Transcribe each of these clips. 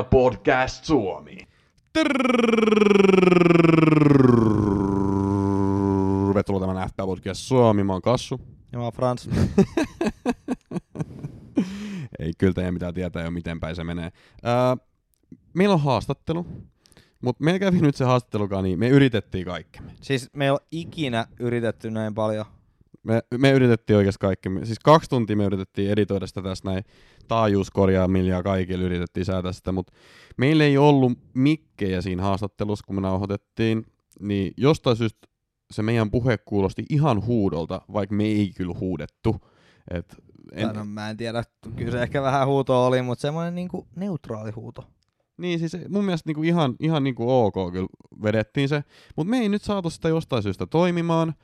FPL Podcast Suomi. Tervetuloa tämän FPL Podcast Suomi, mä oon Kassu. Ja mä oon Frans. Ei kyllä teidän mitään tietää jo miten päin se menee. Öö, meillä on haastattelu, mutta me ei kävi nyt se haastattelukaan, niin me yritettiin kaikkemme. Siis me ei ole ikinä yritetty näin paljon. Me, me yritettiin oikeasti kaikki. Siis kaksi tuntia me yritettiin editoida sitä tässä näin taajuuskorjaamilla ja kaikille yritettiin säätää sitä, mutta meillä ei ollut mikkejä siinä haastattelussa, kun me nauhoitettiin, niin jostain syystä se meidän puhe kuulosti ihan huudolta, vaikka me ei kyllä huudettu. Et en, no, mä en tiedä, kyllä se ehkä vähän huuto oli, mutta semmoinen niinku neutraali huuto. Niin, siis mun mielestä niinku ihan, ihan niinku ok kyllä vedettiin se, mutta me ei nyt saatu sitä jostain syystä toimimaan.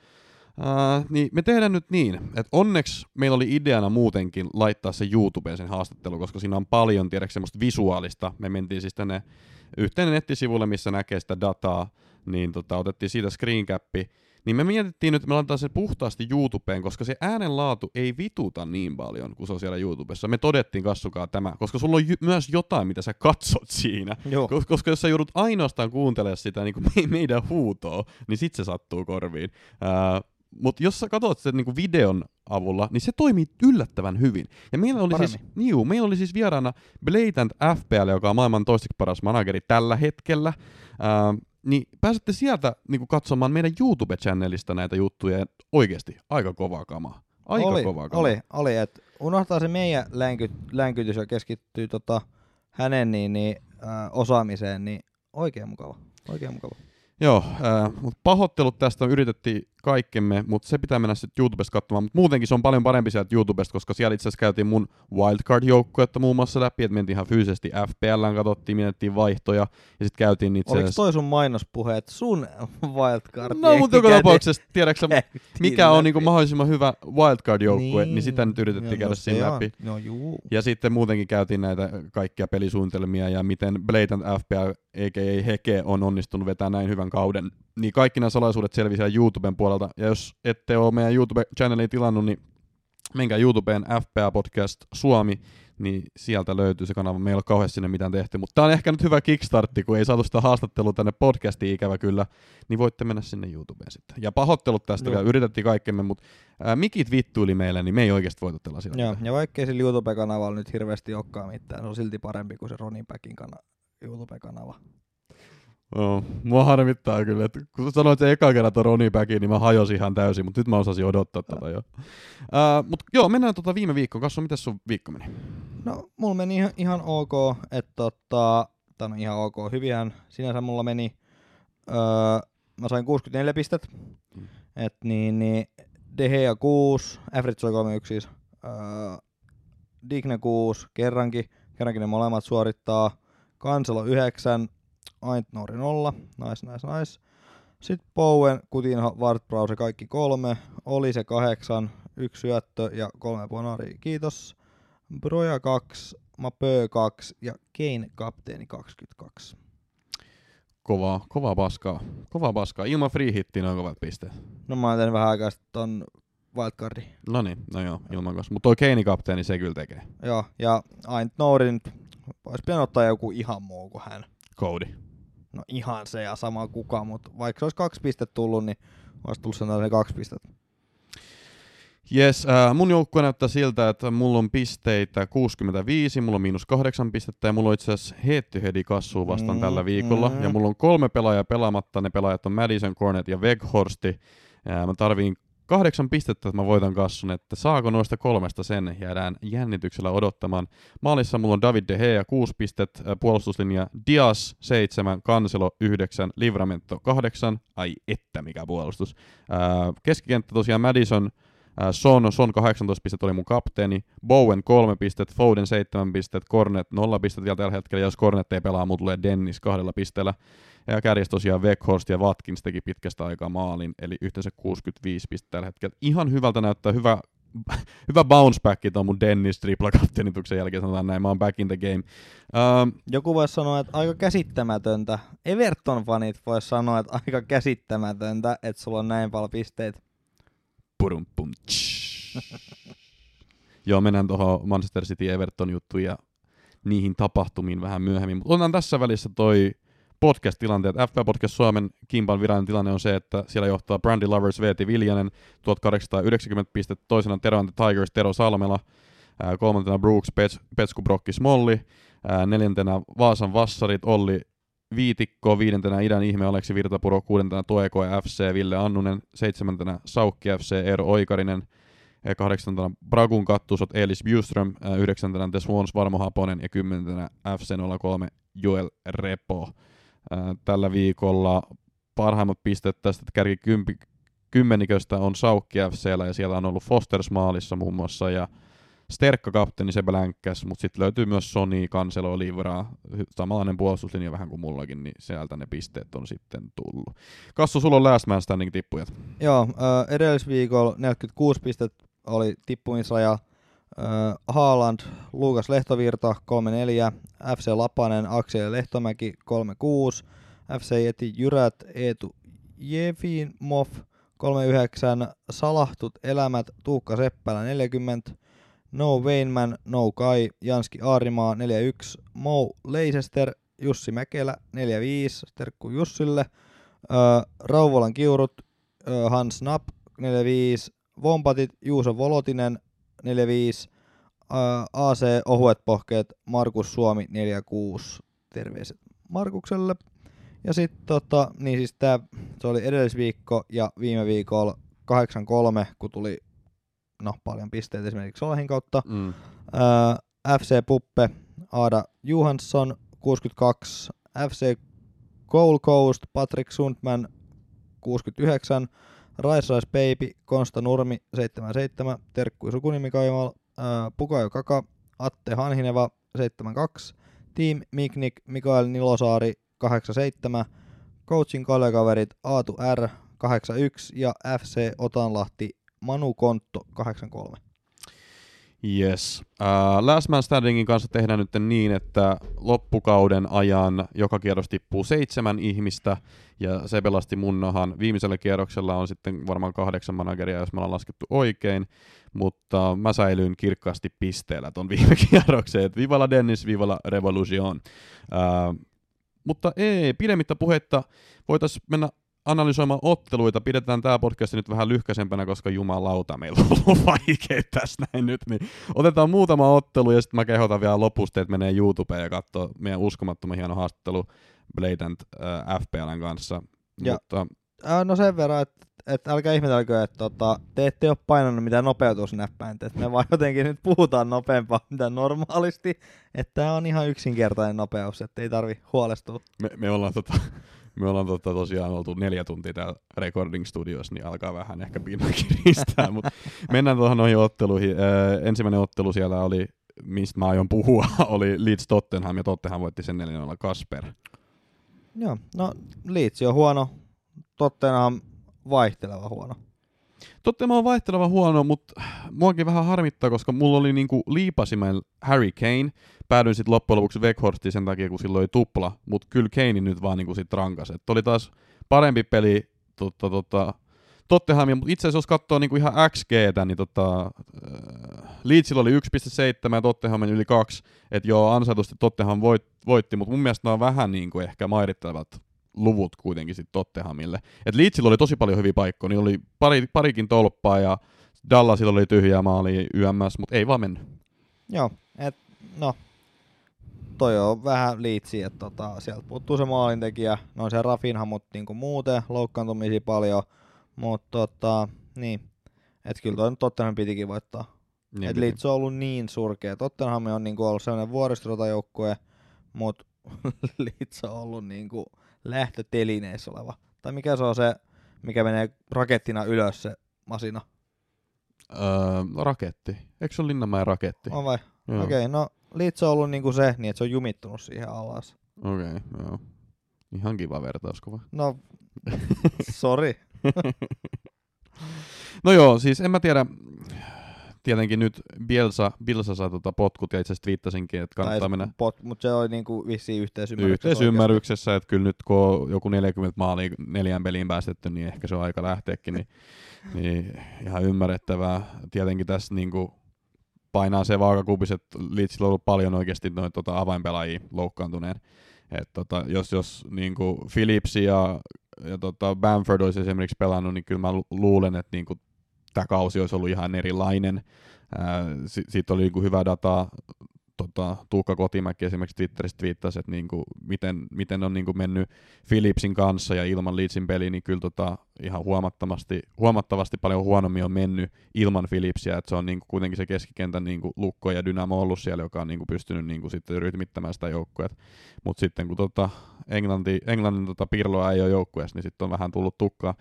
Uh, niin me tehdään nyt niin, että onneksi meillä oli ideana muutenkin laittaa se YouTubeen sen haastattelu, koska siinä on paljon, tiedätkö, semmoista visuaalista. Me mentiin siis tänne yhteen nettisivulle, missä näkee sitä dataa, niin tota, otettiin siitä screencappi, niin me mietittiin nyt, että me laitetaan se puhtaasti YouTubeen, koska se äänenlaatu ei vituta niin paljon kuin se on siellä YouTubessa. Me todettiin kassukaa tämä, koska sulla on j- myös jotain, mitä sä katsot siinä. Joo. Kos- koska jos sä joudut ainoastaan kuuntelemaan sitä niin kuin me- meidän huutoa, niin sit se sattuu korviin. Uh, mutta jos sä katsot sen niin videon avulla, niin se toimii yllättävän hyvin. Ja meillä oli, siis, niu, meillä oli siis vieraana Blatant FPL, joka on maailman toiseksi paras manageri tällä hetkellä. Uh, niin pääsette sieltä niin katsomaan meidän YouTube-channelista näitä juttuja. Oikeasti aika kovaa kamaa. Aika oli, kovaa kamaa. Oli, oli. Et unohtaa se meidän länky, länkytys ja keskittyy tota, hänen niin, niin, äh, osaamiseen, niin oikein mukava. Oikein mukava. Joo, äh, mutta pahoittelut tästä yritettiin kaikkemme, mutta se pitää mennä sitten YouTubesta katsomaan. Mutta muutenkin se on paljon parempi sieltä YouTubesta, koska siellä itse asiassa käytiin mun wildcard-joukkuetta muun muassa läpi, että mentiin ihan fyysisesti FPLään, katsottiin, mietittiin vaihtoja, ja sitten käytiin itse Oliko toi sun mainospuheet sun wildcard? No, mutta joka tapauksessa, tiedätkö mikä on niinku mahdollisimman hyvä wildcard-joukkue, niin, niin sitä nyt yritettiin käydä siinä läpi. No, juu. Ja sitten muutenkin käytiin näitä kaikkia pelisuunnitelmia, ja miten Blatant FPL, a.k.a. Heke, on onnistunut vetämään näin hyvän kauden. Niin kaikki nämä salaisuudet selvisi YouTuben puolelta, ja jos ette ole meidän YouTube-channeliin tilannut, niin menkää YouTubeen FPA Podcast Suomi, niin sieltä löytyy se kanava. Meillä ei ole kauheasti sinne mitään tehty, mutta tämä on ehkä nyt hyvä kickstartti, kun ei saatu sitä haastattelua tänne podcastiin ikävä kyllä, niin voitte mennä sinne YouTubeen sitten. Ja pahoittelut tästä, Joo. yritettiin kaikkemme, mutta ää, mikit vittuili meille, niin me ei oikeasti voitu tällä sillä. Joo, ja vaikkei sillä YouTube-kanavalla nyt hirveästi olekaan mitään, se on silti parempi kuin se Ronin Backin kana- YouTube-kanava. No, mua harmittaa kyllä, että kun sanoit se eka kerran Ronnie Backin, niin mä hajosin ihan täysin, mutta nyt mä osasin odottaa tätä tota jo. Uh, mutta joo, mennään tota viime viikkoon. Kassu, miten sun viikko meni? No, mulla meni ihan, ihan ok, että tota, tää on ihan ok, hyvihän sinänsä mulla meni. Öö, mä sain 64 pistet, mm. et niin, niin De Gea 6, Average 31 siis, öö, Digne 6, kerrankin, kerrankin ne molemmat suorittaa, Kanselo 9, Aintnori 0, nice, nice, nice. Sitten Bowen, Kutinho, Wartbrause kaikki kolme, oli se kahdeksan, yksi syöttö ja kolme ponari, kiitos. Broja 2, Mapö 2 ja Kane kapteeni 22. Kovaa, kovaa paskaa. Kovaa paskaa. Ilman free hittiä noin kovat pisteet. No mä oon vähän aikaa ton wildcardi. No niin, no joo, ilman kanssa. Mutta toi Kane kapteeni se kyllä tekee. Joo, ja Aint Nourin olisi pitänyt ottaa joku ihan muu kuin hän. Cody. No ihan se ja sama kuka, mutta vaikka se olisi kaksi pistettä tullut, niin olisi tullut sen kaksi pistettä. Jes, äh, mun joukkue näyttää siltä, että mulla on pisteitä 65, mulla on miinus kahdeksan pistettä ja mulla on itse asiassa head kassua vastaan mm, tällä viikolla. Mm. Ja mulla on kolme pelaajaa pelaamatta, ne pelaajat on Madison, Cornet ja Weghorsti. Ja mä tarviin kahdeksan pistettä, että mä voitan kassun, että saako noista kolmesta sen, jäädään jännityksellä odottamaan. Maalissa mulla on David De Gea 6 pistet, puolustuslinja Dias 7, Kanselo 9, Livramento 8, ai että mikä puolustus. Keskikenttä tosiaan Madison, Son, Son 18 pistettä oli mun kapteeni, Bowen 3 pistet, Foden 7 pistet, Cornet 0 pistet vielä tällä hetkellä, jos Cornet ei pelaa, mulla tulee Dennis kahdella pisteellä. Ja kärjessä tosiaan Weghorst ja Watkins teki pitkästä aikaa maalin, eli yhteensä 65 pistettä tällä hetkellä. Ihan hyvältä näyttää, hyvä, hyvä bounce back tuon mun Dennis tripla kapteenituksen jälkeen, sanotaan näin, mä oon back in the game. Um, Joku voisi sanoa, että aika käsittämätöntä. Everton-fanit voisi sanoa, että aika käsittämätöntä, että sulla on näin paljon pisteitä. Purum pum Joo, mennään tuohon Manchester City Everton juttuun ja niihin tapahtumiin vähän myöhemmin. Mutta otetaan tässä välissä toi podcast-tilanteet. FP Podcast Suomen kimpan virallinen tilanne on se, että siellä johtaa Brandy Lovers Veeti Viljanen 1890 pistettä, toisena Tero and the Tigers Tero Salmela, ää, kolmantena Brooks Pets, Petsku Brokki Smolli, ää, neljäntenä Vaasan Vassarit Olli Viitikko, viidentenä Idän ihme Aleksi Virtapuro, kuudentena Toeko FC Ville Annunen, seitsemäntenä Saukki FC Eero Oikarinen, kahdeksantena Bragun kattusot Elis Bjurström, ää, yhdeksäntenä The Swans Varmo Haponen. Ja kymmenentenä FC03 Joel Repo. Tällä viikolla parhaimmat pisteet tästä kärki kymmeniköstä on Saukki FCllä ja siellä on ollut Fosters maalissa muun muassa ja Sterkka kapteeni se blänkkäs, mutta sitten löytyy myös Sony, Kanselo, Livraa, hy- samanlainen puolustuslinja vähän kuin mullakin, niin sieltä ne pisteet on sitten tullut. Kassu, sulla on last man standing tippujat. Joo, edellisviikolla 46 pistettä oli tippumisraja. Haaland, Luukas Lehtovirta 3-4, FC Lapanen, Aksel Lehtomäki 3-6, FC Jeti Jyrät, Eetu Jefimov 3-9, Salahtut Elämät, Tuukka Seppälä 40, No Weinman, No Kai, Janski Aarimaa 4-1, Mo Leicester, Jussi Mäkelä 4-5, terkku Jussille, Rauvolan kiurut, Hans Napp 4-5, Vompatit, Juuso Volotinen 4-5, öö, AC Ohuet pohkeet, Markus Suomi 4-6, terveiset Markukselle. Ja sitten tota, niin siis tää, se oli edellisviikko ja viime viikolla 8-3, kun tuli no, paljon pisteitä esimerkiksi Olahin kautta. Mm. Öö, FC Puppe, Aada Johansson 62, FC Gold Coast, Patrick Sundman 69, Rise Rise Baby, Konsta Nurmi 77, Terkku Sukunimi Kaimal, Pukajo Kaka, Atte Hanhineva 72, Team Miknik, Mikael Nilosaari 87, coachin kollegaverit Aatu R 81 ja FC Otanlahti Manu Kontto 83. Yes. Uh, Last Man Standingin kanssa tehdään nyt niin, että loppukauden ajan joka kierros tippuu seitsemän ihmistä, ja se pelasti munnahan. Viimeisellä kierroksella on sitten varmaan kahdeksan manageria, jos me ollaan laskettu oikein, mutta mä säilyin kirkkaasti pisteellä ton viime kierroksen, että Vivala Dennis, Vivala Revolution. Uh, mutta ei, pidemmittä puhetta voitaisiin mennä analysoimaan otteluita. Pidetään tämä podcast nyt vähän lyhkäisempänä, koska jumalauta, meillä on ollut vaikea tässä näin nyt. Niin otetaan muutama ottelu ja sitten mä kehotan vielä lopusta, että menee YouTubeen ja katsoo meidän uskomattoman hieno haastattelu Blatant äh, FPLn kanssa. Ja- Mutta Äh, no sen verran, että et älkää ihmetelkö, että tota, te ette ole painanut mitään nopeutusnäppäintä. Et me vaan jotenkin nyt puhutaan nopeampaa mitä normaalisti. Että tämä on ihan yksinkertainen nopeus, että ei tarvi huolestua. me, me ollaan tota, me ollaan tota tosiaan oltu neljä tuntia täällä recording studiossa, niin alkaa vähän ehkä pinnan kiristää, mutta mennään tuohon noihin otteluihin. Ö, ensimmäinen ottelu siellä oli, mistä mä aion puhua, oli Leeds Tottenham, ja Tottenham voitti sen 4 Kasper. Joo, no Leeds on huono, Tottenham vaihteleva huono. Tottenham on vaihteleva huono, mutta muakin vähän harmittaa, koska mulla oli niinku liipasimen Harry Kane. Päädyin sitten loppujen lopuksi Weghorstiin sen takia, kun silloin oli tupla, mutta kyllä Kane nyt vaan niinku sit rankas. Et oli taas parempi peli totta, totta, Tottenhamia, mutta itse asiassa jos katsoo niinku ihan XGtä, niin tota, Leedsillä oli 1,7 ja Tottenhamin yli 2. Että joo, ansaitusti Tottenham voit, voitti, mutta mun mielestä nämä on vähän niinku ehkä mairittavat luvut kuitenkin sitten Tottenhamille. Et Leedsillä oli tosi paljon hyviä paikkoja, niin oli pari, parikin tolppaa ja Dallasilla oli tyhjää maali YMS, mutta ei vaan mennyt. Joo, et no, toi on vähän liitsi, että tota, sieltä puuttuu se maalintekijä. No se Rafinha, mutta niinku muuten loukkaantumisia paljon. Mutta tota, niin, että kyllä toi Tottenham pitikin voittaa. Niin, Et Leeds on ollut niin surkea. Tottenham on niinku ollut sellainen vuoristotajoukkue, mutta Leeds on ollut niinku lähtötelineissä oleva. Tai mikä se on se, mikä menee rakettina ylös se masina? öö, raketti. Eikö se ole Linnanmäen raketti? On vai? Okei, okay, no Leeds on ollut niinku se, niin että se on jumittunut siihen alas. Okei, okay, joo. Ihan kiva vertauskuva. No, sorry. No joo, siis en mä tiedä, tietenkin nyt Bielsa, Bielsa saa tota potkut ja itse asiassa twiittasinkin, että kannattaa mennä Pot, mutta se oli niinku vissiin yhteisymmärryksessä. yhteisymmärryksessä, että kyllä nyt kun on joku 40 maalia neljän peliin päästetty, niin ehkä se on aika lähteäkin, niin, niin ihan ymmärrettävää. Tietenkin tässä niinku painaa se vaakakupis, että Leedsillä on ollut paljon oikeasti noita tota, avainpelaajia loukkaantuneen. Et, tota, jos jos niin Phillips ja, ja tota, Bamford olisi esimerkiksi pelannut, niin kyllä mä luulen, että niin tämä kausi olisi ollut ihan erilainen. Siitä oli niin hyvä data tota, Tuukka Kotimäki esimerkiksi Twitteristä viittasi, että niinku, miten, miten on niinku mennyt Philipsin kanssa ja ilman Leedsin peli, niin kyllä tota, ihan huomattavasti, huomattavasti paljon huonommin on mennyt ilman Philipsia, että se on niinku kuitenkin se keskikentän niinku lukko ja dynamo ollut siellä, joka on niinku pystynyt niinku sitten rytmittämään sitä joukkueet. Mutta sitten kun tota Englanti, Englannin tota Pirloa ei ole joukkueessa, niin sitten on vähän tullut tukkaa.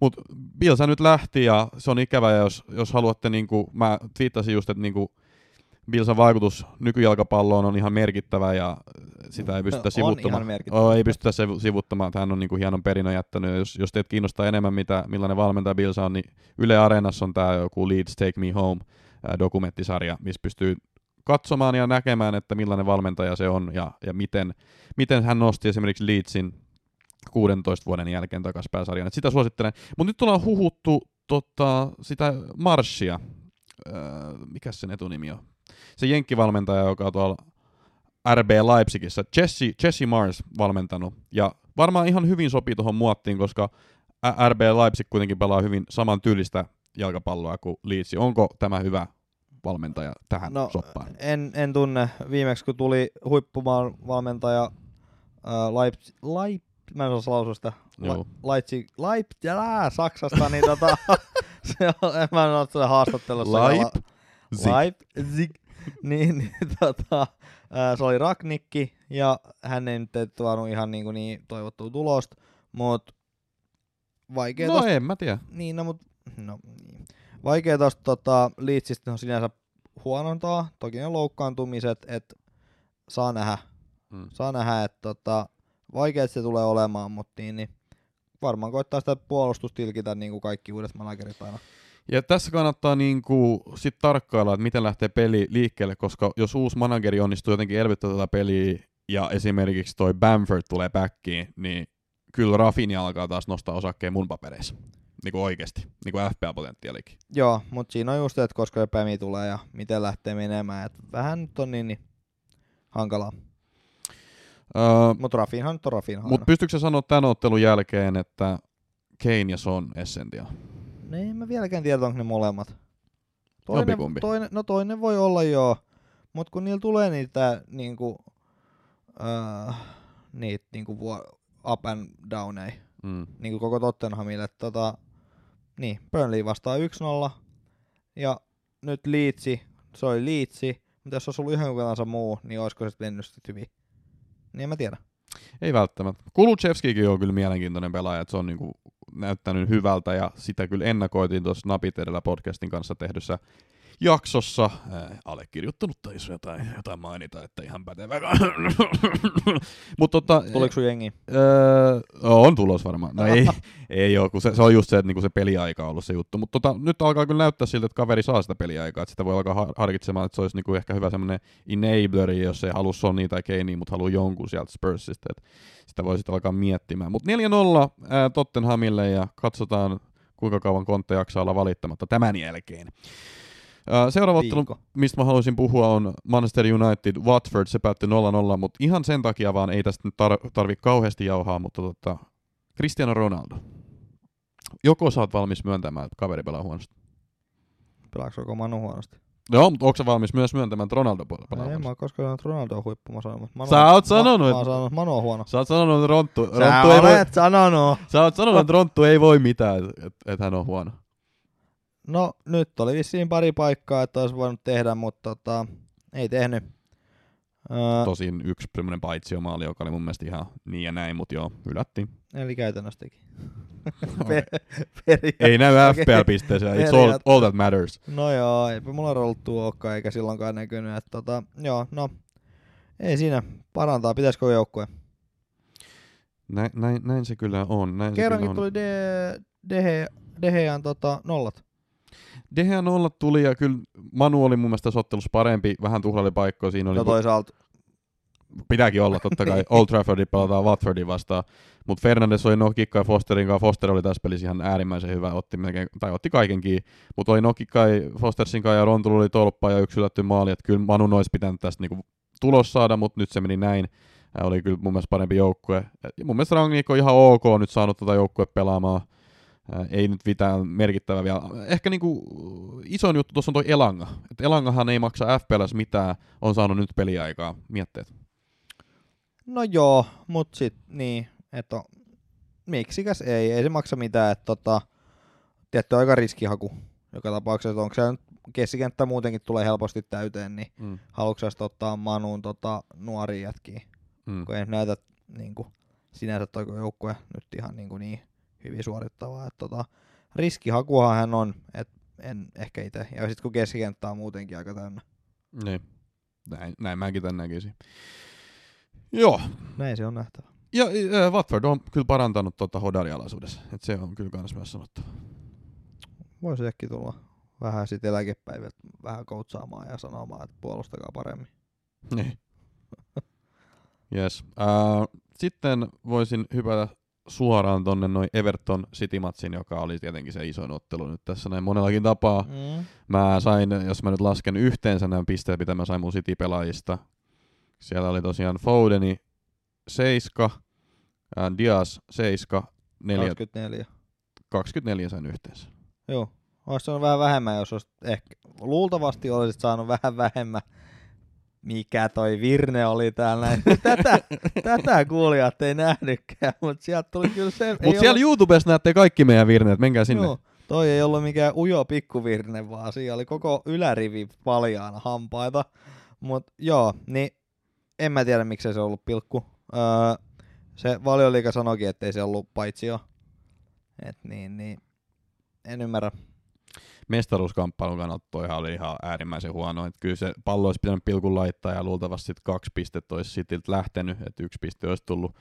Mutta Bilsa nyt lähti ja se on ikävä, ja jos, jos haluatte, niinku, mä twiittasin just, että niinku, Bilsan vaikutus nykyjalkapalloon on ihan merkittävä ja sitä ei pystytä sivuttamaan. Oh, ei pystytä sivuttamaan. Hän on niin kuin hienon perinnön jättänyt. Jos, jos teet kiinnostaa enemmän, mitä, millainen valmentaja Bilsa on, niin Yle Areenassa on tämä joku Leeds Take Me Home dokumenttisarja, missä pystyy katsomaan ja näkemään, että millainen valmentaja se on ja, ja miten, miten hän nosti esimerkiksi Leedsin 16 vuoden jälkeen takaisin pääsarjaan. sitä suosittelen. Mutta nyt ollaan huhuttu tota, sitä Marshia. Öö, mikä sen etunimi on? Se jenkkivalmentaja, joka on tuolla RB Leipzigissä, Jesse, Jesse Mars valmentanut. Ja varmaan ihan hyvin sopii tuohon muottiin, koska RB Leipzig kuitenkin pelaa hyvin saman tyylistä jalkapalloa kuin Leeds. Onko tämä hyvä valmentaja tähän no, soppaan? En, en tunne. Viimeksi kun tuli huippumaan valmentaja Leipzig, Leip, mä en osaa lausua sitä, Leipzig, Saksasta, niin tota, se on, mä en ole haastattelussa. Leip, Leipzig. niin, niin tota, ää, se oli Raknikki, ja hän ei nyt tuonut ihan niin, kuin niin toivottua tulosta, mutta vaikea No tosta, en mä tiedä. Niin, no, mut, no, niin. Vaikea tosta tota, liitsistä on sinänsä huonontaa, toki on loukkaantumiset, että saa nähdä, hmm. saa nähdä, että tota, vaikea se tulee olemaan, mutta niin, niin varmaan koittaa sitä puolustustilkitä niin kuin kaikki uudet managerit aina. Ja tässä kannattaa niinku sit tarkkailla, että miten lähtee peli liikkeelle, koska jos uusi manageri onnistuu jotenkin elvyttää tätä peliä ja esimerkiksi toi Bamford tulee backiin, niin kyllä Rafini alkaa taas nostaa osakkeen mun papereissa. Niin kuin oikeasti, niin kuin FPA-potentiaalikin. Joo, mutta siinä on just, että koska Pämi tulee ja miten lähtee menemään. Et vähän nyt on niin, niin hankalaa. Öö, mutta Rafinhan nyt on Rafinhan. Mutta pystytkö sanoa tämän ottelun jälkeen, että Kane ja Son Essential? En mä vieläkään tiedä, onko ne molemmat. Toinen, toinen, no toinen voi olla joo, mutta kun niillä tulee niitä niinku, uh, niitä niinku vuo, up and down ei, mm. niinku koko Tottenhamille. Tota, niin, Burnley vastaa 1-0 ja nyt Liitsi, se oli Liitsi, mutta jos olisi ollut ihan joku muu, niin olisiko se mennyt hyvin? Niin en mä tiedä. Ei välttämättä. Kuluchevskikin on kyllä mielenkiintoinen pelaaja, että se on niinku näyttänyt hyvältä ja sitä kyllä ennakoitiin tuossa Napit edellä podcastin kanssa tehdyssä jaksossa. Äh, allekirjoittanut taisi jotain, jotain mainita, että ihan pätevä. Mut tota, Tuliko sun jengi? Öö, on tulos varmaan. No ei, ei ole, kun se, se, on just se, että niinku se peliaika on ollut se juttu. Mutta tota, nyt alkaa kyllä näyttää siltä, että kaveri saa sitä peliaikaa. Että sitä voi alkaa harkitsemaan, että se olisi niinku ehkä hyvä semmoinen enableri, jos ei halua Sony tai Kanea, mutta haluaa jonkun sieltä Spursista. Että sitä voi sitten alkaa miettimään. Mutta 4-0 ää, Tottenhamille ja katsotaan, kuinka kauan Kontte jaksaa olla valittamatta tämän jälkeen. Seuraava ottelu, mistä mä haluaisin puhua, on Manchester United Watford. Se päättyi 0-0, mutta ihan sen takia vaan ei tästä nyt tar- tarvi kauheasti jauhaa, mutta tota, Cristiano Ronaldo. Joko sä oot valmis myöntämään, että kaveri pelaa huonosti? Pelaako koko Manu huonosti? Joo, mutta onko myös myöntämään, että Ronaldo pelaa Ei, mä oon koskaan sanonut, että Ronaldo on huippu. Mä sanon, Manu, sä oot sanonut, mä, mä oon sanonut, Manu on huono. Sä oot sanonut, että Ronttu, sä Ronttu ei voi... sanonut. Sä oot sanonut, että Ronttu ei voi mitään, että et, et hän on huono. No, nyt oli vissiin pari paikkaa, että olisi voinut tehdä, mutta tota, ei tehnyt. Öö, Tosin yksi semmoinen paitsiomaali, joka oli mun mielestä ihan niin ja näin, mutta joo, hylättiin. Eli käytännössä teki. ei näy FPL-pisteeseen, it's all, all that matters. No joo, eipä mulla rolttu olekaan, eikä silloinkaan näkynyt. Että tota, joo, no, ei siinä parantaa, pitäisikö joukkue? Näin, näin, näin se kyllä on. Näin Kerrankin se kyllä on. tuli Dehe, Dehean tota, nollat. Dehean nollat tuli ja kyllä Manu oli mun mielestä sottelussa parempi, vähän tuhlaili paikkoja. Siinä oli no toisaalta pitääkin olla totta kai. Old Traffordin pelataan Watfordin vastaan. Mutta Fernandes oli nokikka ja Fosterin kanssa. Foster oli tässä pelissä ihan äärimmäisen hyvä, otti, melkein, tai otti kaikenkin. Mutta oli nokikka Fostersin kanssa ja Rontul oli tolppa ja yksi yllätty maali. Että kyllä Manu olisi pitänyt tästä niinku tulos saada, mutta nyt se meni näin. Ää, oli kyllä mun mielestä parempi joukkue. Ja mun mielestä Rangnick on ihan ok nyt saanut tätä tota joukkue pelaamaan. Ei nyt mitään merkittävää vielä. Ehkä niinku isoin juttu tuossa on toi Elanga. Et Elangahan ei maksa FPLS mitään, on saanut nyt peliaikaa. Mietteet. No joo, mut sit niin, että on, miksikäs ei, ei se maksa mitään, että tota, tietty aika riskihaku joka tapauksessa, että onko se nyt keskikenttä muutenkin tulee helposti täyteen, niin Mm. haluatko ottaa Manuun tota, nuoria jätkiä, Mm. kun ei näytä niin kuin, sinänsä toi joukkue nyt ihan niin, kuin niin hyvin suorittavaa, että tota, riskihakuhan hän on, että en ehkä itse, ja sitten kun keskikenttä on muutenkin aika täynnä. Niin. Näin, näin mäkin tän näkisin. Joo. Näin se on nähtävä. Ja äh, Watford on kyllä parantanut tota hodarialaisuudessa. Et se on kyllä kans myös sanottava. Voisi ehkä tulla vähän sitten eläkepäivät vähän koutsaamaan ja sanomaan, että puolustakaa paremmin. Niin. Yes. Äh, sitten voisin hypätä suoraan tonne noin Everton City-matsin, joka oli tietenkin se isoin ottelu nyt tässä näin monellakin tapaa. Mm. Mä sain, jos mä nyt lasken yhteensä nämä pisteet, mitä mä sain mun City-pelaajista. Siellä oli tosiaan Fodeni 7, äh, Diaz 7, 4, 24. 24 sain yhteensä. Joo. Olisi saanut vähän vähemmän, jos olisit ehkä, luultavasti olisit saanut vähän vähemmän. Mikä toi Virne oli täällä näin. Tätä, tätä kuulijat ei nähnytkään, mutta sieltä tuli kyllä se. Mutta siellä YouTubessa näette kaikki meidän virneet, menkää sinne. Joo, toi ei ollut mikään ujo pikkuvirne, vaan siellä oli koko ylärivi paljaana hampaita. Mut joo, niin en mä tiedä miksei se ollut pilkku. Öö, se valioliika sanoikin, ettei se ollut paitsio. Et niin, niin. En ymmärrä. Mestaruuskamppailun kannalta toihan oli ihan äärimmäisen huono. Et kyllä se pallo olisi pitänyt pilkun laittaa ja luultavasti sit kaksi pistettä olisi Cityltä lähtenyt, että yksi piste olisi tullut.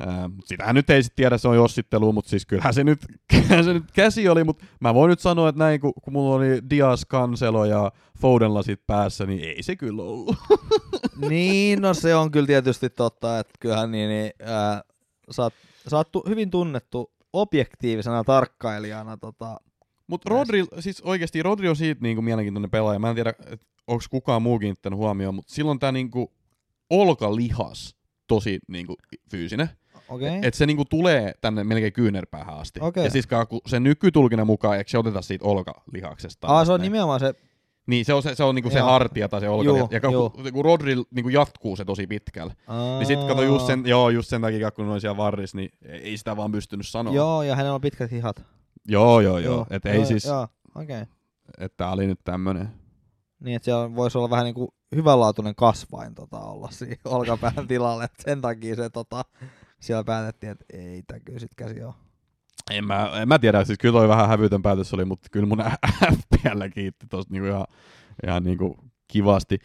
Ää, sitähän nyt ei sit tiedä, se on jossittelu, mutta siis kyllähän se, nyt, kyllähän se nyt käsi oli, mutta mä voin nyt sanoa, että näin kun, kun mulla oli Diaz, Cancelo ja Foden lasit päässä, niin ei se kyllä ollut. niin, no se on kyllä tietysti totta, että kyllähän niin, niin ää, sä oot, sä oot hyvin tunnettu objektiivisena tarkkailijana tota, Mutta Rodri, siis oikeasti Rodri on siitä niinku mielenkiintoinen pelaaja. Mä en tiedä, onko kukaan muu kiinnittänyt huomioon, mutta silloin tää niinku olkalihas tosi niinku fyysinen. Okay. Että se niinku tulee tänne melkein kyynärpäähän asti. Okei. Ja siis kun se nykytulkinnan mukaan, eikö se oteta siitä olkalihaksesta? Aa, se on Näin? nimenomaan se, Niin, se on, se, se, on niinku se Joo. hartia tai se olka. Juu, ja kun, kun Rodri niinku jatkuu se tosi pitkällä. Aa, Niin sit kato just sen, joo, just sen takia, kun ne on siellä varris, niin ei sitä vaan pystynyt sanoa. Joo, ja hänellä on pitkät hihat. Joo, joo. joo. Et ei joo, siis, Joo, okei. Okay. että tää oli nyt tämmönen. Niin, että siellä voisi olla vähän niin kuin hyvänlaatuinen kasvain tota, olla siinä olkapään tilalle. Et sen takia se tota, siellä päätettiin, että ei tää kyllä sit käsi ole. En mä, en mä tiedä, siis kyllä toi vähän hävytön päätös oli, mutta kyllä mun FPL kiitti tosta niinku ihan, ihan niinku kivasti.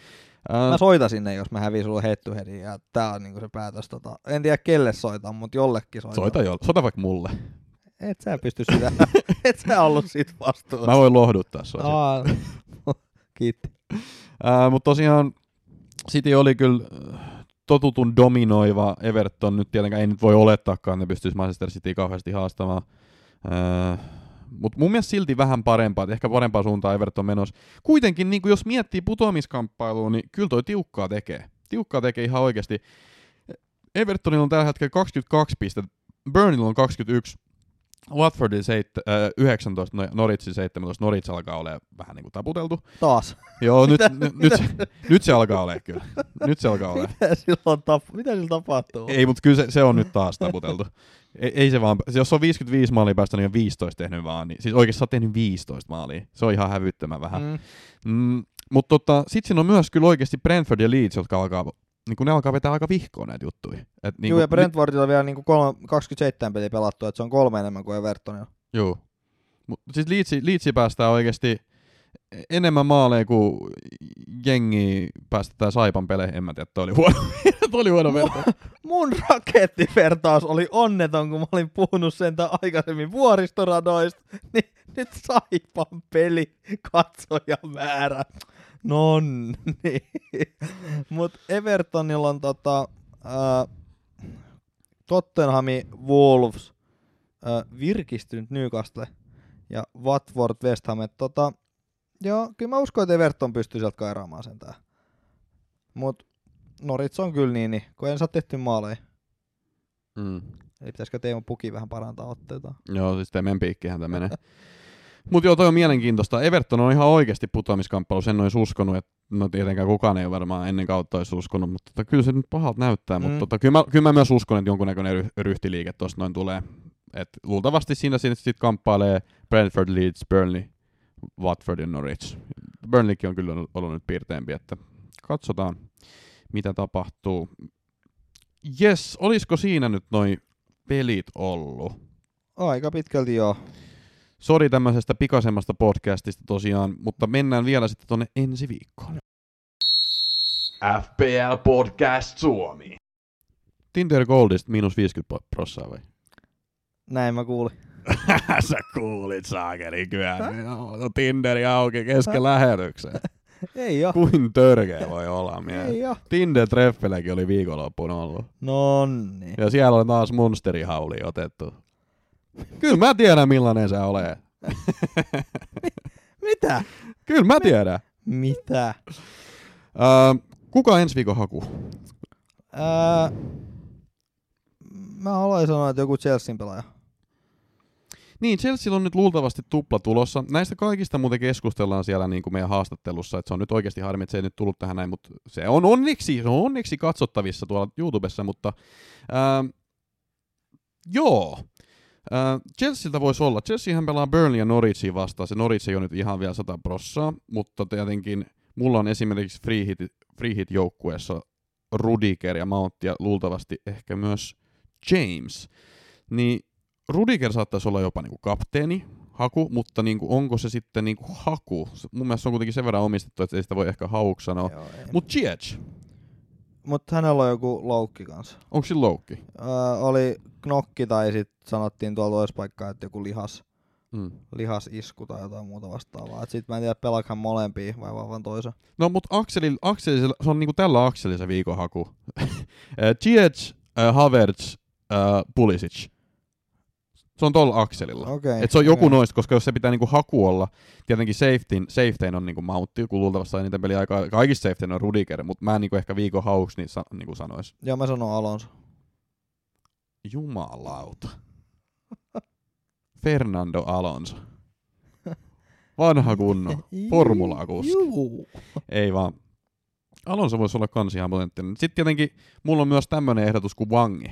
Ää, Mä soitan sinne, jos mä häviin sulle head to headin, ja tää on niinku se päätös. Tota, en tiedä kelle soitan, mutta jollekin soitan. soita, jo, soita vaikka mulle. Et sä pysty sitä, et sä ollut siitä vastuussa. Mä voin lohduttaa sua. Aa, kiitti. Ää, mutta tosiaan City oli kyllä äh, totutun dominoiva Everton. Nyt tietenkään ei nyt voi olettaakaan, että ne pystyisi Manchester City kauheasti haastamaan. Mutta mun mielestä silti vähän parempaa, että ehkä parempaa suuntaan Everton menossa. Kuitenkin, niin jos miettii putoamiskamppailuun, niin kyllä toi tiukkaa tekee. Tiukkaa tekee ihan oikeasti. Evertonilla on tällä hetkellä 22 pistettä, Burnilla on 21, Watfordin seit- äh, 19, no- Norwichin 17, Norwich alkaa olemaan vähän niin kuin taputeltu. Taas. Joo, nyt, nyt, nyt, se- nyt se alkaa olemaan kyllä. Nyt se alkaa olemaan. Mitä silloin tap- mitä sillä tapahtuu? Ei, mutta kyllä se, se on nyt taas taputeltu. Ei, ei se vaan, jos on 55 maalia päästä, niin on 15 tehnyt vaan. Niin, siis oikeasti sä oot tehnyt 15 maalia. Se on ihan hävyttömän vähän. Mm. Mm, mutta tota, sit siinä on myös kyllä oikeasti Brentford ja Leeds, jotka alkaa, niin kun ne alkaa vetää aika vihkoon näitä juttuja. Et niin Joo, kun- ja Brentfordilla on vielä niinku kolme, 27 peliä pelattu, että se on kolme enemmän kuin Evertonilla. Joo. Mut siis Leedsi, Leedsi päästää oikeasti enemmän maaleja kuin jengi päästetään Saipan peleihin. En mä tiedä, toi oli huono, toi oli huono verta. Mun rakettivertaus oli onneton, kun mä olin puhunut sen aikaisemmin vuoristoradoista, niin nyt Saipan peli katsojamäärä. No niin. Mut Evertonilla on tota, äh, Tottenhami Wolves äh, virkistynyt Newcastle ja Watford West Ham. Et Tota, joo, kyllä mä uskon, että Everton pystyy sieltä kairaamaan sen tää. Mut Norits on kyllä niin, niin kun en saa tehty maaleja. Mm. Eli pitäisikö Teemu Puki vähän parantaa otteita? Joo, siis temen piikkihän tämä menee. Mutta joo, toi on mielenkiintoista. Everton on ihan oikeasti putoamiskamppailu, sen olisi uskonut, että no tietenkään kukaan ei varmaan ennen kautta olisi uskonut, mutta tota, kyllä se nyt pahalta näyttää. Mm. Mutta tota, kyllä, mä, kyllä mä myös uskon, että jonkunnäköinen ry- ryhtiliike tuosta noin tulee. Et luultavasti siinä sitten sit kamppailee Brentford, Leeds, Burnley, Watford ja Norwich. Burnleykin on kyllä ollut nyt piirteempi, että katsotaan mitä tapahtuu. Jes, olisiko siinä nyt noin pelit ollut? Aika pitkälti joo. Sori tämmöisestä pikasemmasta podcastista tosiaan, mutta mennään vielä sitten tonne ensi viikkoon. FPL Podcast Suomi. Tinder Goldista miinus 50 prossaa vai? Näin mä kuulin. Sä kuulit saakeli kyllä. No, Tinderi auki kesken lähetyksen. Ei oo. Kuin törkeä voi olla mies. Ei oo. Tinder treffelekin oli viikonloppuun ollut. No niin. Ja siellä on taas monsterihauli otettu. Kyllä mä tiedän millainen sä olet. Mitä? Kyllä mä tiedän. Mitä? Öö, kuka ensi viikon haku? Ää, mä haluaisin sanoa, että joku Chelsean pelaaja. Niin, Chelsea on nyt luultavasti tupla tulossa. Näistä kaikista muuten keskustellaan siellä niin kuin meidän haastattelussa, että se on nyt oikeasti harmi, että se ei nyt tullut tähän näin, mutta se on onneksi, se on onneksi katsottavissa tuolla YouTubessa, mutta ää, joo, ää, Chelsealtä voisi olla. Chelseahän pelaa Burnley ja Norwichin vastaan, se Norwich ei ole nyt ihan vielä sata prossaa, mutta tietenkin mulla on esimerkiksi free hit, free hit joukkueessa Rudiger ja Mount ja luultavasti ehkä myös James, niin Rudiger saattaisi olla jopa niinku kapteeni, haku, mutta niinku, onko se sitten niinku haku? Mun mielestä se on kuitenkin sen verran omistettu, että ei sitä voi ehkä hauksi sanoa. Mutta Ziyech, Mut hänellä on joku loukki kanssa. onko sillä loukki? Öö, oli knokki tai sit sanottiin tuolla toisessa paikkaa, että joku lihas, Mm. lihasisku tai jotain muuta vastaavaa. Et sit mä en tiedä, pelaako hän molempia vai vaan vaan toisen. No mut Akseli, Akseli, se on niinku tällä Akselilla se viikon haku. Äh, Havertz, äh, Pulisic. Se on tuolla Akselilla. Okei. Et se on joku okei. noista, koska jos se pitää niinku haku olla, tietenkin safetyn, safetyn on niinku mountti, kun luultavasti sai niitä peliaikaa, kaikista safetyn on Rudiger, mutta mä en niinku ehkä viikon hauks niin sa, niinku sanois. Joo, mä sanon Alonso. Jumalauta. Fernando Alonso. Vanha kunno. Juu. Ei vaan. Alonso voisi olla kans ihan potenttinen. Sitten tietenkin mulla on myös tämmönen ehdotus kuin Wangi.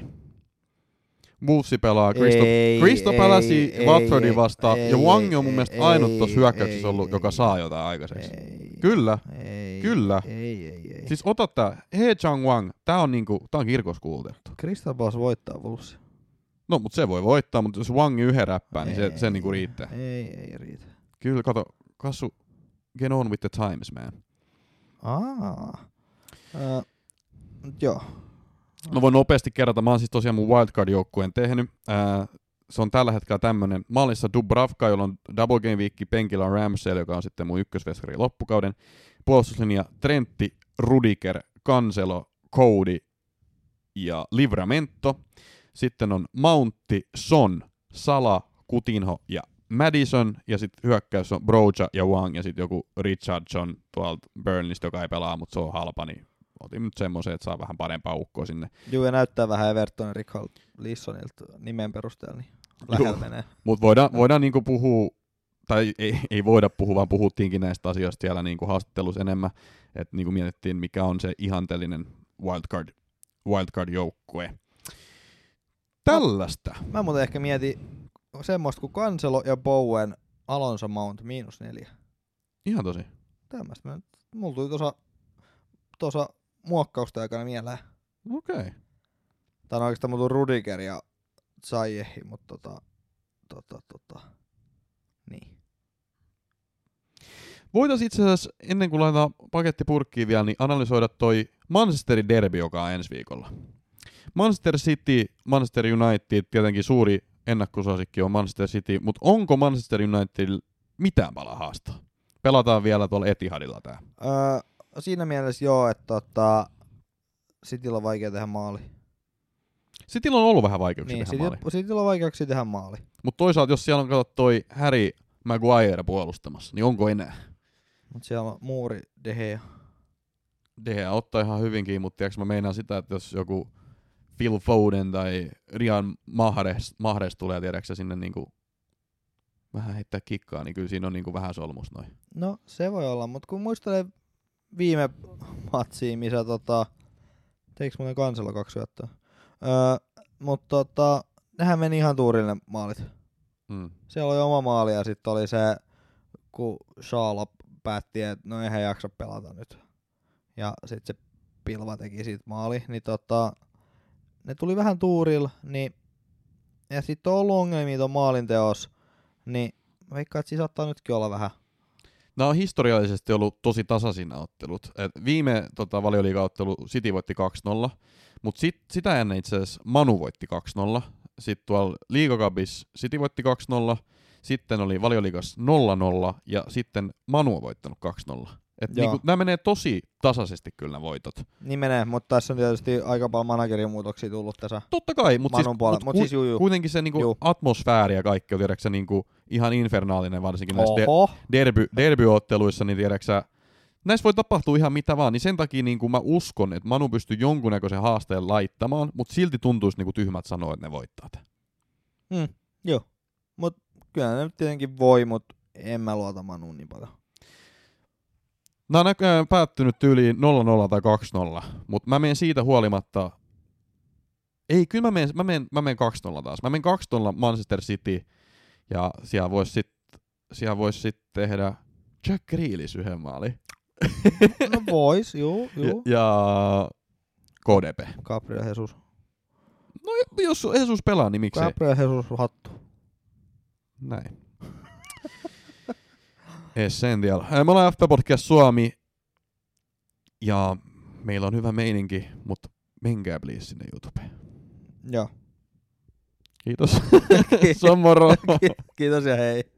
Wolvesi pelaa Crystal, Ei, Crystal ei, Palace ei, ei, vastaan. ei, ja Wangi on mun ei, mielestä ainut tuossa ei, hyökkäyksessä ei, ollut, joka ei, saa jotain aikaiseksi. Ei, Kyllä. Ei, Kyllä. Ei, ei, ei. Siis ota tää. He Chang Wang. Tää on niinku, tää on kirkos kuulutettu. Crystal Palace voittaa Wolves. No, mut se voi voittaa, mutta jos Wangi yhden räppää, niin se, se niinku riittää. Ei, ei riitä. Kyllä, kato, Kassu, get on with the times, man. Aa. Ö, mut joo. Mä voin nopeasti kerrata, mä oon siis tosiaan mun wildcard-joukkueen tehnyt. Ää, se on tällä hetkellä tämmönen mallissa Dubravka, jolla on double game viikki, penkillä on Ramsey, joka on sitten mun ykkösveskari loppukauden. Puolustuslinja Trentti, Rudiger, Cancelo, Cody ja Livramento. Sitten on Mountti, Son, Sala, Kutinho ja Madison. Ja sitten hyökkäys on Broja ja Wang ja sitten joku Richardson tuolta Burnleystä, joka ei pelaa, mutta se on halpa, niin otin nyt semmoisen, että saa vähän parempaa ukkoa sinne. Juu, ja näyttää vähän Evertonin Richard Lissonilta nimen perusteella, niin lähellä menee. Mutta voidaan, voidaan niinku puhua, tai ei, ei voida puhua, vaan puhuttiinkin näistä asioista siellä niinku haastattelussa enemmän, että niinku mietittiin, mikä on se ihanteellinen wildcard, wildcard-joukkue. Tällaista. Mä muuten ehkä mietin semmoista kuin Cancelo ja Bowen Alonso Mount miinus neljä. Ihan tosi. Tämmöistä. Mä- Mulla tuli tuossa tuossa muokkausta aikana mieleen. Okei. Okay. Tai no oikeastaan tuli Rudiger ja Zayehi, mutta tota, tota, tota, niin. Voitaisiin itse asiassa, ennen kuin laitetaan paketti purkkiin vielä, niin analysoida toi Manchesterin derby, joka on ensi viikolla. Manchester City, Manchester United, tietenkin suuri ennakkosuosikki on Manchester City, mutta onko Manchester United mitään palaa haastaa? Pelataan vielä tuolla Etihadilla tää. Öö, siinä mielessä joo, että tota, Cityllä on vaikea tehdä maali. Cityllä on ollut vähän vaikeuksia Niin, tehdä maali. City, Cityllä on vaikeuksia tehdä maali. Mutta toisaalta, jos siellä on kato toi Harry Maguire puolustamassa, niin onko enää? Mutta siellä on muuri De Gea. De Gea ottaa ihan hyvinkin, mutta tiedätkö, mä meinaan sitä, että jos joku Phil Foden tai Rian Mahrez, Mahrez tulee, tiedätkö, sinne niinku vähän heittää kikkaa, niin kyllä siinä on niinku vähän solmus noin. No se voi olla, mutta kun muistelee viime matsia, missä tota, teikö muuten kansella kaksi syöttöä? Öö, mutta tota, nehän meni ihan tuurille maalit. Mm. Siellä oli oma maali ja sitten oli se, kun Shaw päätti, että no eihän jaksa pelata nyt. Ja sitten se Pilva teki siitä maali, niin tota, ne tuli vähän tuurilla, niin ja sitten on ollut ongelmia ton maalinteos, niin mä veikkaan, että siis saattaa nytkin olla vähän. Nämä on historiallisesti ollut tosi tasaisin ottelut. Et viime tota, valioliigaottelu City voitti 2-0, mutta sit, sitä ennen itse asiassa Manu voitti 2-0. Sitten tuolla Liigakabis City voitti 2-0, sitten oli valioliigas 0-0 ja sitten Manu on voittanut 2-0. Et Joo. niinku, nämä menee tosi tasaisesti kyllä nämä voitot. Niin menee, mutta tässä on tietysti aika paljon managerin muutoksia tullut tässä. Totta kai, mutta siis, mut mut siis juu, juu. kuitenkin se niinku Juu. atmosfääri ja kaikki on tiedäksä, niinku ihan infernaalinen varsinkin näissä de- Oho, derby, derbyotteluissa, niin tiedäksä, näissä voi tapahtua ihan mitä vaan, niin sen takia niin kuin mä uskon, että Manu pystyy jonkunnäköisen haasteen laittamaan, mutta silti tuntuisi niin kuin tyhmät sanoa, että ne voittaa tämän. mm, joo. Mut kyllä ne tietenkin voi, mutta en mä luota Manuun niin paljon. Nämä on näköjään päättynyt tyyliin 0-0 tai 2-0, mutta mä menen siitä huolimatta, ei, kyllä mä menen, mä menen, mä menen 2-0 taas. Mä menen 2-0 Manchester City, ja siellä voisi sitten siellä vois sit tehdä Jack Grealish yhden maali. No vois, juu, Ja, juu. ja KDP. Gabriel Jesus. No jos Jesus pelaa, niin miksei. Gabriel Jesus hattu. Näin. Essential. Me ollaan FP Podcast Suomi ja meillä on hyvä meininki, mutta menkää please sinne YouTubeen. Joo. Kiitos. Se on moro. Kiitos ja hei.